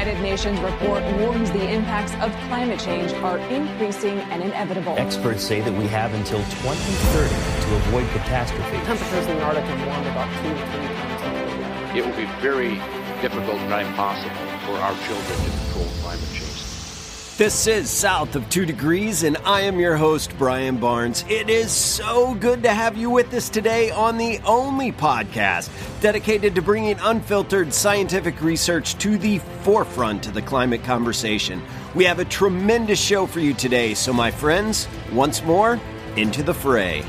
United Nations report warns the impacts of climate change are increasing and inevitable. Experts say that we have until 2030 to avoid catastrophe. Temperatures in the Arctic have warmed about two to three times. It will be very difficult and impossible for our children to control climate change. This is South of 2 Degrees, and I am your host, Brian Barnes. It is so good to have you with us today on the only podcast dedicated to bringing unfiltered scientific research to the forefront of the climate conversation. We have a tremendous show for you today, so, my friends, once more, into the fray.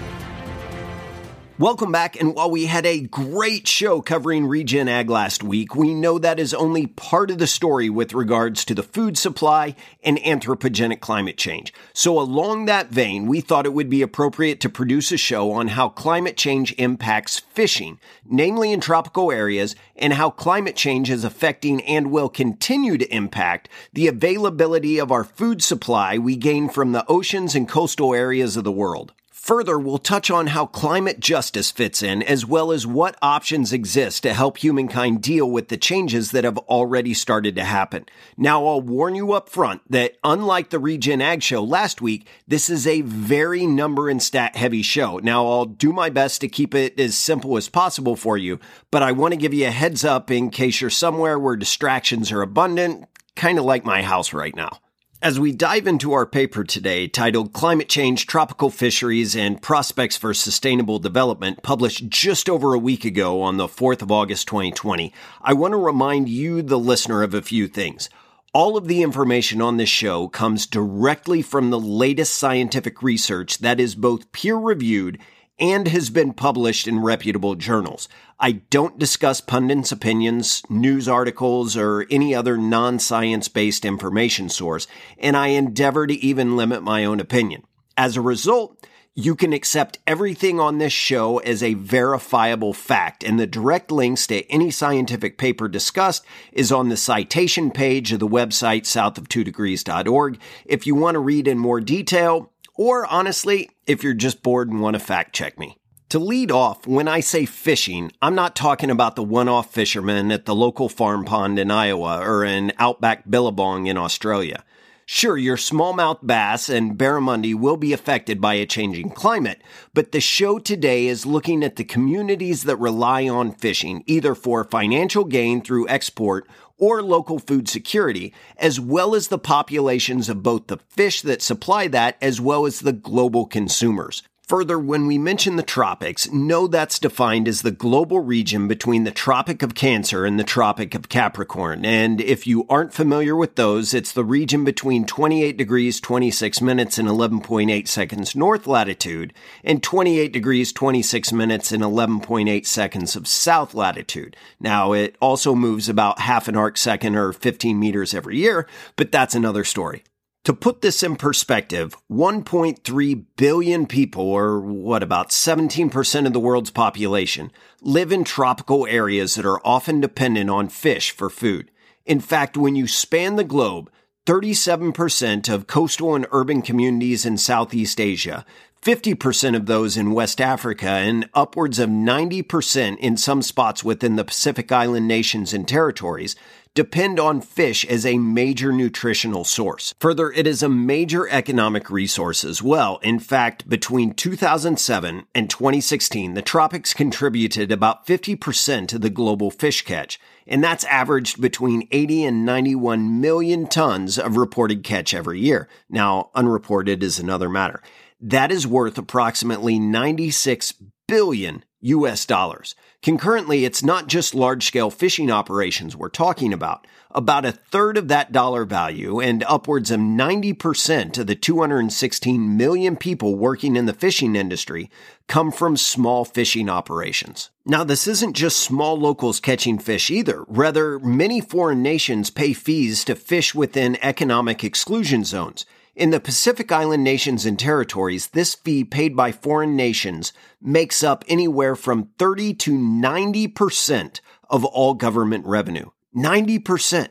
Welcome back. And while we had a great show covering Regen Ag last week, we know that is only part of the story with regards to the food supply and anthropogenic climate change. So along that vein, we thought it would be appropriate to produce a show on how climate change impacts fishing, namely in tropical areas, and how climate change is affecting and will continue to impact the availability of our food supply we gain from the oceans and coastal areas of the world. Further, we'll touch on how climate justice fits in, as well as what options exist to help humankind deal with the changes that have already started to happen. Now, I'll warn you up front that unlike the Regen Ag show last week, this is a very number and stat heavy show. Now, I'll do my best to keep it as simple as possible for you, but I want to give you a heads up in case you're somewhere where distractions are abundant, kind of like my house right now. As we dive into our paper today titled Climate Change, Tropical Fisheries, and Prospects for Sustainable Development, published just over a week ago on the 4th of August 2020, I want to remind you, the listener, of a few things. All of the information on this show comes directly from the latest scientific research that is both peer reviewed and has been published in reputable journals. I don't discuss pundits' opinions, news articles, or any other non science based information source, and I endeavor to even limit my own opinion. As a result, you can accept everything on this show as a verifiable fact, and the direct links to any scientific paper discussed is on the citation page of the website southof2degrees.org. If you want to read in more detail, or honestly, if you're just bored and want to fact check me. To lead off, when I say fishing, I'm not talking about the one off fisherman at the local farm pond in Iowa or an outback Billabong in Australia. Sure, your smallmouth bass and barramundi will be affected by a changing climate, but the show today is looking at the communities that rely on fishing, either for financial gain through export or local food security, as well as the populations of both the fish that supply that as well as the global consumers. Further, when we mention the tropics, know that's defined as the global region between the Tropic of Cancer and the Tropic of Capricorn. And if you aren't familiar with those, it's the region between 28 degrees 26 minutes and 11.8 seconds north latitude and 28 degrees 26 minutes and 11.8 seconds of south latitude. Now, it also moves about half an arc second or 15 meters every year, but that's another story. To put this in perspective, 1.3 billion people, or what, about 17% of the world's population, live in tropical areas that are often dependent on fish for food. In fact, when you span the globe, 37% of coastal and urban communities in Southeast Asia, 50% of those in West Africa, and upwards of 90% in some spots within the Pacific Island nations and territories depend on fish as a major nutritional source. Further, it is a major economic resource as well. In fact, between 2007 and 2016, the tropics contributed about 50% of the global fish catch, and that's averaged between 80 and 91 million tons of reported catch every year. Now, unreported is another matter. That is worth approximately 96 billion US dollars. Concurrently, it's not just large scale fishing operations we're talking about. About a third of that dollar value and upwards of 90% of the 216 million people working in the fishing industry come from small fishing operations. Now, this isn't just small locals catching fish either. Rather, many foreign nations pay fees to fish within economic exclusion zones. In the Pacific Island nations and territories, this fee paid by foreign nations makes up anywhere from 30 to 90% of all government revenue. 90%.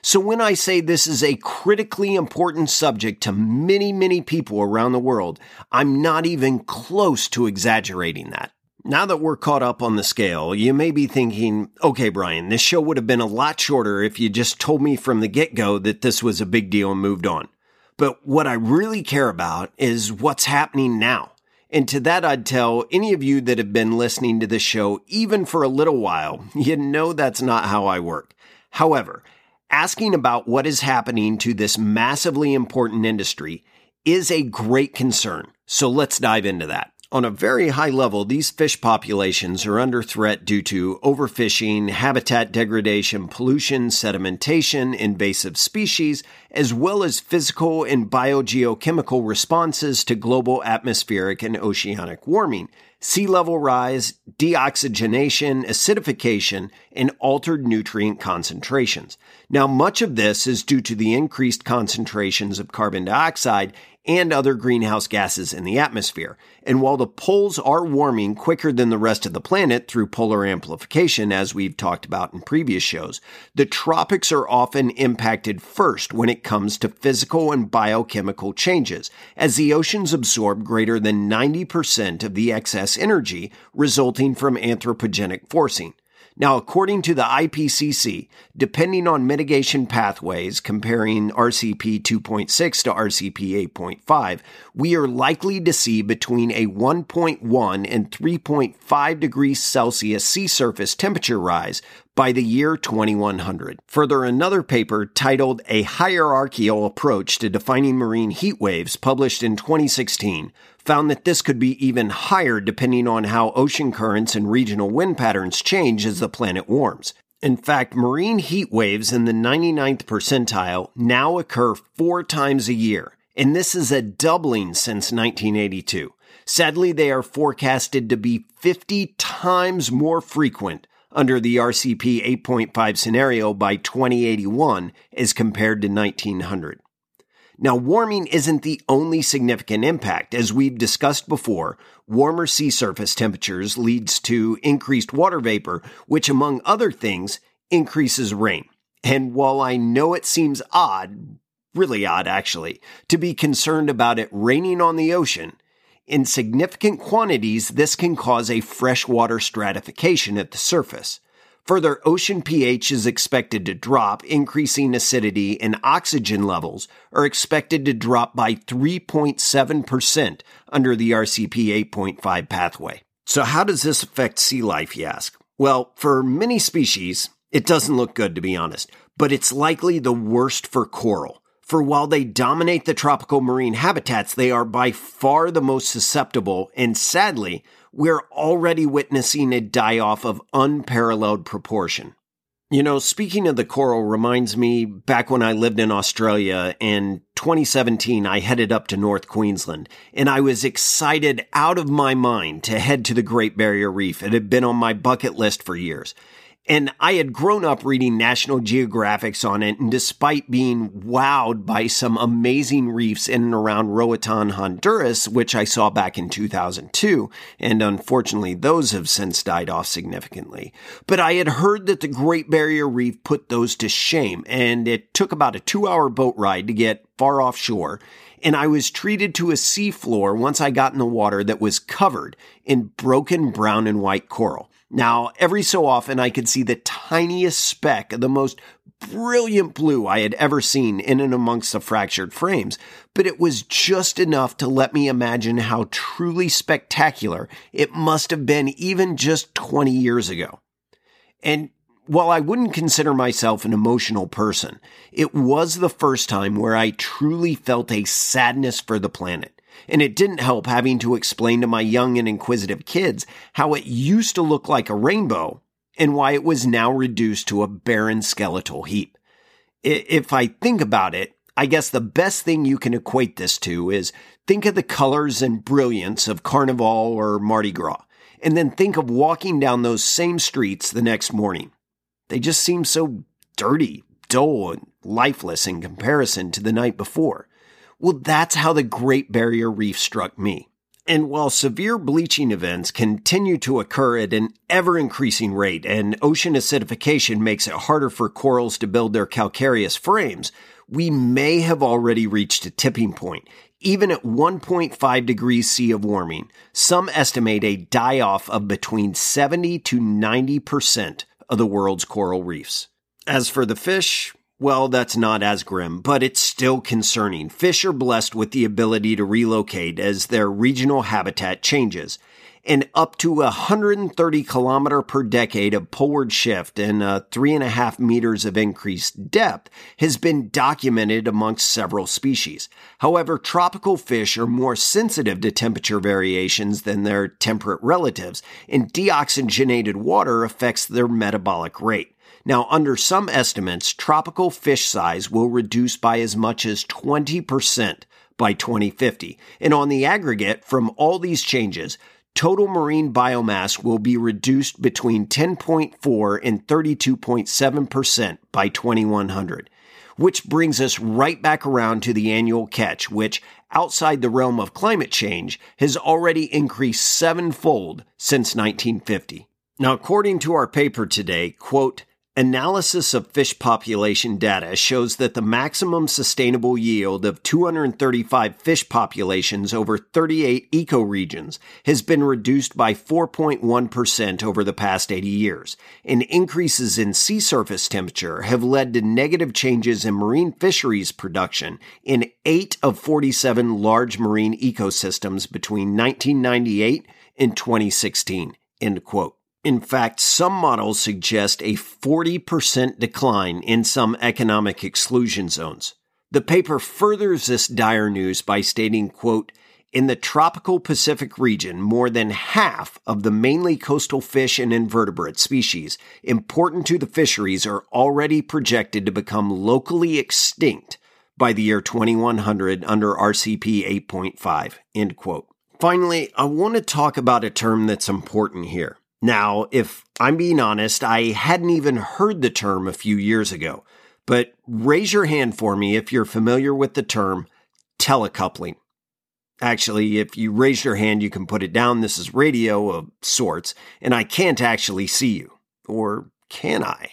So when I say this is a critically important subject to many, many people around the world, I'm not even close to exaggerating that. Now that we're caught up on the scale, you may be thinking, okay, Brian, this show would have been a lot shorter if you just told me from the get go that this was a big deal and moved on. But what I really care about is what's happening now. And to that, I'd tell any of you that have been listening to this show, even for a little while, you know that's not how I work. However, asking about what is happening to this massively important industry is a great concern. So let's dive into that. On a very high level, these fish populations are under threat due to overfishing, habitat degradation, pollution, sedimentation, invasive species, as well as physical and biogeochemical responses to global atmospheric and oceanic warming, sea level rise, deoxygenation, acidification, and altered nutrient concentrations. Now, much of this is due to the increased concentrations of carbon dioxide and other greenhouse gases in the atmosphere. And while the poles are warming quicker than the rest of the planet through polar amplification, as we've talked about in previous shows, the tropics are often impacted first when it comes to physical and biochemical changes, as the oceans absorb greater than 90% of the excess energy resulting from anthropogenic forcing. Now, according to the IPCC, depending on mitigation pathways comparing RCP 2.6 to RCP 8.5, we are likely to see between a 1.1 and 3.5 degrees Celsius sea surface temperature rise by the year 2100. Further, another paper titled A Hierarchical Approach to Defining Marine Heat Waves, published in 2016, found that this could be even higher depending on how ocean currents and regional wind patterns change as the planet warms. In fact, marine heat waves in the 99th percentile now occur four times a year, and this is a doubling since 1982. Sadly, they are forecasted to be 50 times more frequent under the RCP 8.5 scenario by 2081 as compared to 1900. Now, warming isn't the only significant impact. As we've discussed before, warmer sea surface temperatures leads to increased water vapor, which among other things increases rain. And while I know it seems odd, really odd actually, to be concerned about it raining on the ocean, in significant quantities, this can cause a freshwater stratification at the surface. Further, ocean pH is expected to drop, increasing acidity and oxygen levels are expected to drop by 3.7% under the RCP 8.5 pathway. So how does this affect sea life, you ask? Well, for many species, it doesn't look good to be honest, but it's likely the worst for coral. For while they dominate the tropical marine habitats, they are by far the most susceptible and sadly, we're already witnessing a die off of unparalleled proportion. You know, speaking of the coral reminds me back when I lived in Australia in 2017, I headed up to North Queensland and I was excited out of my mind to head to the Great Barrier Reef. It had been on my bucket list for years. And I had grown up reading National Geographics on it, and despite being wowed by some amazing reefs in and around Roatan, Honduras, which I saw back in 2002, and unfortunately those have since died off significantly. But I had heard that the Great Barrier Reef put those to shame, and it took about a two hour boat ride to get far offshore, and I was treated to a seafloor once I got in the water that was covered in broken brown and white coral. Now, every so often I could see the tiniest speck of the most brilliant blue I had ever seen in and amongst the fractured frames, but it was just enough to let me imagine how truly spectacular it must have been even just 20 years ago. And while I wouldn't consider myself an emotional person, it was the first time where I truly felt a sadness for the planet and it didn't help having to explain to my young and inquisitive kids how it used to look like a rainbow and why it was now reduced to a barren skeletal heap. If I think about it, I guess the best thing you can equate this to is think of the colors and brilliance of Carnival or Mardi Gras, and then think of walking down those same streets the next morning. They just seem so dirty, dull, and lifeless in comparison to the night before. Well, that's how the Great Barrier Reef struck me. And while severe bleaching events continue to occur at an ever increasing rate and ocean acidification makes it harder for corals to build their calcareous frames, we may have already reached a tipping point, even at 1.5 degrees C of warming, some estimate a die off of between 70 to 90% of the world's coral reefs. As for the fish, well, that's not as grim, but it's still concerning. Fish are blessed with the ability to relocate as their regional habitat changes. And up to 130 kilometer per decade of poleward shift and uh, three and a half meters of increased depth has been documented amongst several species. However, tropical fish are more sensitive to temperature variations than their temperate relatives, and deoxygenated water affects their metabolic rate. Now, under some estimates, tropical fish size will reduce by as much as 20% by 2050. And on the aggregate from all these changes, total marine biomass will be reduced between 10.4 and 32.7% by 2100. Which brings us right back around to the annual catch, which, outside the realm of climate change, has already increased sevenfold since 1950. Now, according to our paper today, quote, Analysis of fish population data shows that the maximum sustainable yield of 235 fish populations over 38 ecoregions has been reduced by 4.1% over the past 80 years, and increases in sea surface temperature have led to negative changes in marine fisheries production in 8 of 47 large marine ecosystems between 1998 and 2016. End quote. In fact, some models suggest a 40% decline in some economic exclusion zones. The paper furthers this dire news by stating, quote, in the tropical Pacific region, more than half of the mainly coastal fish and invertebrate species important to the fisheries are already projected to become locally extinct by the year 2100 under RCP 8.5. End quote. Finally, I want to talk about a term that's important here. Now, if I'm being honest, I hadn't even heard the term a few years ago, but raise your hand for me if you're familiar with the term telecoupling. Actually, if you raise your hand, you can put it down. This is radio of sorts, and I can't actually see you. Or can I?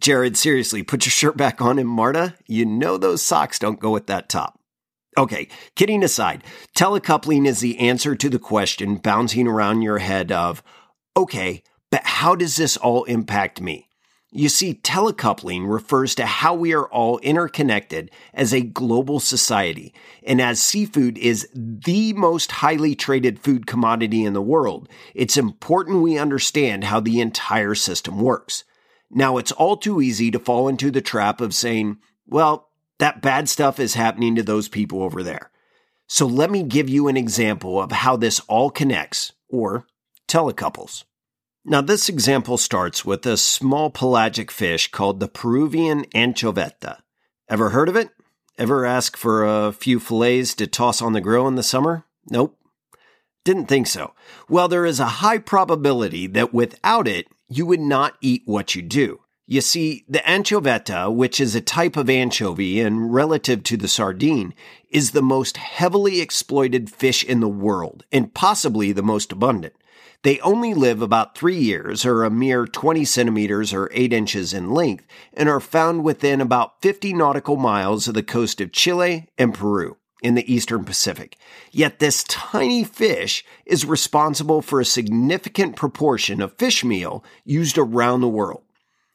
Jared, seriously, put your shirt back on. And Marta, you know those socks don't go with that top. Okay, kidding aside, telecoupling is the answer to the question bouncing around your head of, Okay, but how does this all impact me? You see, telecoupling refers to how we are all interconnected as a global society. And as seafood is the most highly traded food commodity in the world, it's important we understand how the entire system works. Now, it's all too easy to fall into the trap of saying, well, that bad stuff is happening to those people over there. So let me give you an example of how this all connects, or telecouples. Now, this example starts with a small pelagic fish called the Peruvian anchoveta. Ever heard of it? Ever ask for a few fillets to toss on the grill in the summer? Nope. Didn't think so. Well, there is a high probability that without it, you would not eat what you do. You see, the anchoveta, which is a type of anchovy and relative to the sardine, is the most heavily exploited fish in the world and possibly the most abundant. They only live about three years, or a mere 20 centimeters or 8 inches in length, and are found within about 50 nautical miles of the coast of Chile and Peru in the eastern Pacific. Yet this tiny fish is responsible for a significant proportion of fish meal used around the world.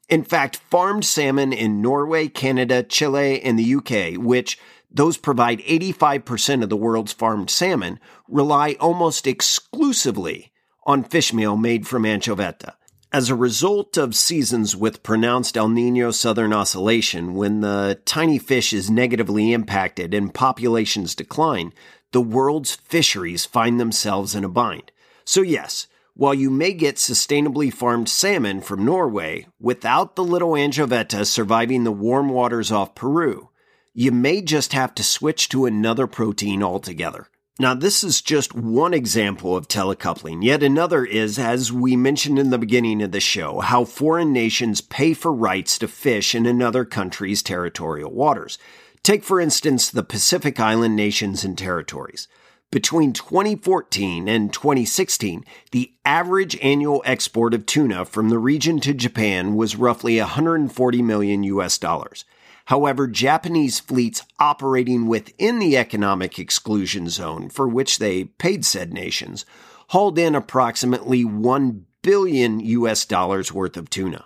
In fact, farmed salmon in Norway, Canada, Chile, and the UK, which those provide 85% of the world's farmed salmon, rely almost exclusively on fish meal made from anchoveta. As a result of seasons with pronounced El Nino southern oscillation, when the tiny fish is negatively impacted and populations decline, the world's fisheries find themselves in a bind. So, yes, while you may get sustainably farmed salmon from Norway without the little anchoveta surviving the warm waters off Peru, you may just have to switch to another protein altogether. Now, this is just one example of telecoupling. Yet another is, as we mentioned in the beginning of the show, how foreign nations pay for rights to fish in another country's territorial waters. Take, for instance, the Pacific Island nations and territories. Between 2014 and 2016, the average annual export of tuna from the region to Japan was roughly 140 million US dollars. However, Japanese fleets operating within the economic exclusion zone for which they paid said nations hauled in approximately 1 billion US dollars worth of tuna.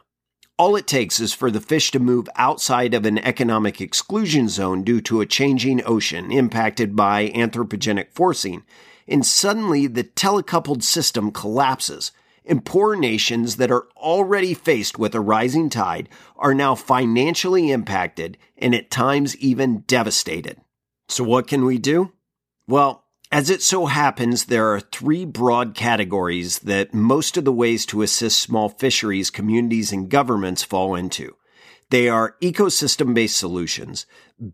All it takes is for the fish to move outside of an economic exclusion zone due to a changing ocean impacted by anthropogenic forcing, and suddenly the telecoupled system collapses, and poor nations that are already faced with a rising tide are now financially impacted and at times even devastated. So, what can we do? Well, as it so happens, there are three broad categories that most of the ways to assist small fisheries, communities, and governments fall into. They are ecosystem based solutions,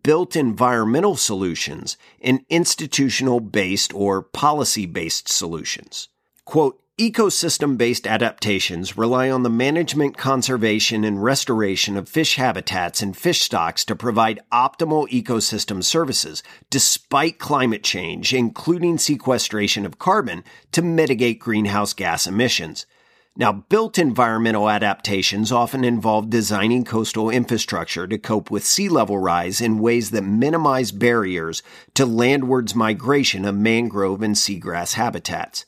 built environmental solutions, and institutional based or policy based solutions. Quote, Ecosystem based adaptations rely on the management, conservation, and restoration of fish habitats and fish stocks to provide optimal ecosystem services despite climate change, including sequestration of carbon to mitigate greenhouse gas emissions. Now, built environmental adaptations often involve designing coastal infrastructure to cope with sea level rise in ways that minimize barriers to landwards migration of mangrove and seagrass habitats.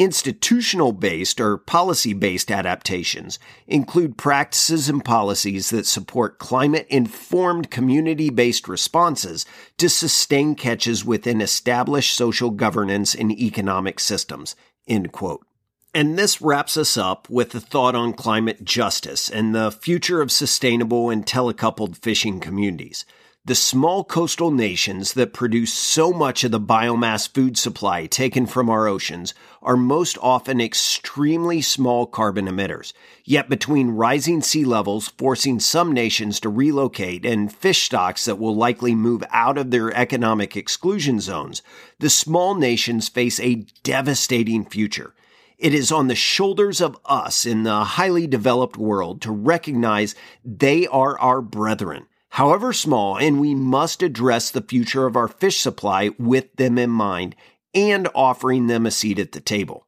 Institutional based or policy based adaptations include practices and policies that support climate informed community based responses to sustain catches within established social governance and economic systems. End quote. And this wraps us up with a thought on climate justice and the future of sustainable and telecoupled fishing communities. The small coastal nations that produce so much of the biomass food supply taken from our oceans are most often extremely small carbon emitters. Yet between rising sea levels forcing some nations to relocate and fish stocks that will likely move out of their economic exclusion zones, the small nations face a devastating future. It is on the shoulders of us in the highly developed world to recognize they are our brethren however small, and we must address the future of our fish supply with them in mind and offering them a seat at the table.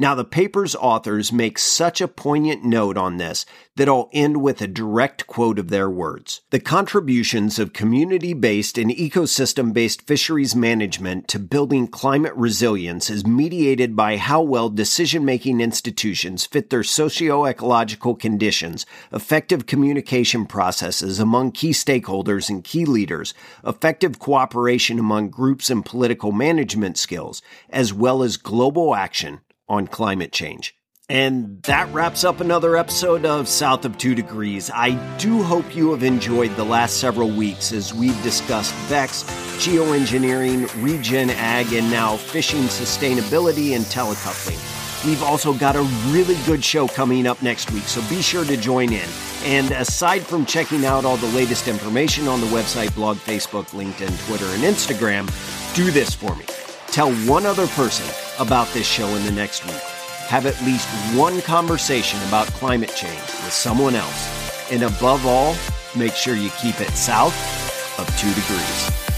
Now, the paper's authors make such a poignant note on this that I'll end with a direct quote of their words. The contributions of community based and ecosystem based fisheries management to building climate resilience is mediated by how well decision making institutions fit their socio ecological conditions, effective communication processes among key stakeholders and key leaders, effective cooperation among groups and political management skills, as well as global action on climate change. And that wraps up another episode of South of Two Degrees. I do hope you have enjoyed the last several weeks as we've discussed BECCS, geoengineering, regen ag, and now fishing sustainability and telecoupling. We've also got a really good show coming up next week, so be sure to join in. And aside from checking out all the latest information on the website, blog, Facebook, LinkedIn, Twitter, and Instagram, do this for me. Tell one other person about this show in the next week. Have at least one conversation about climate change with someone else. And above all, make sure you keep it south of two degrees.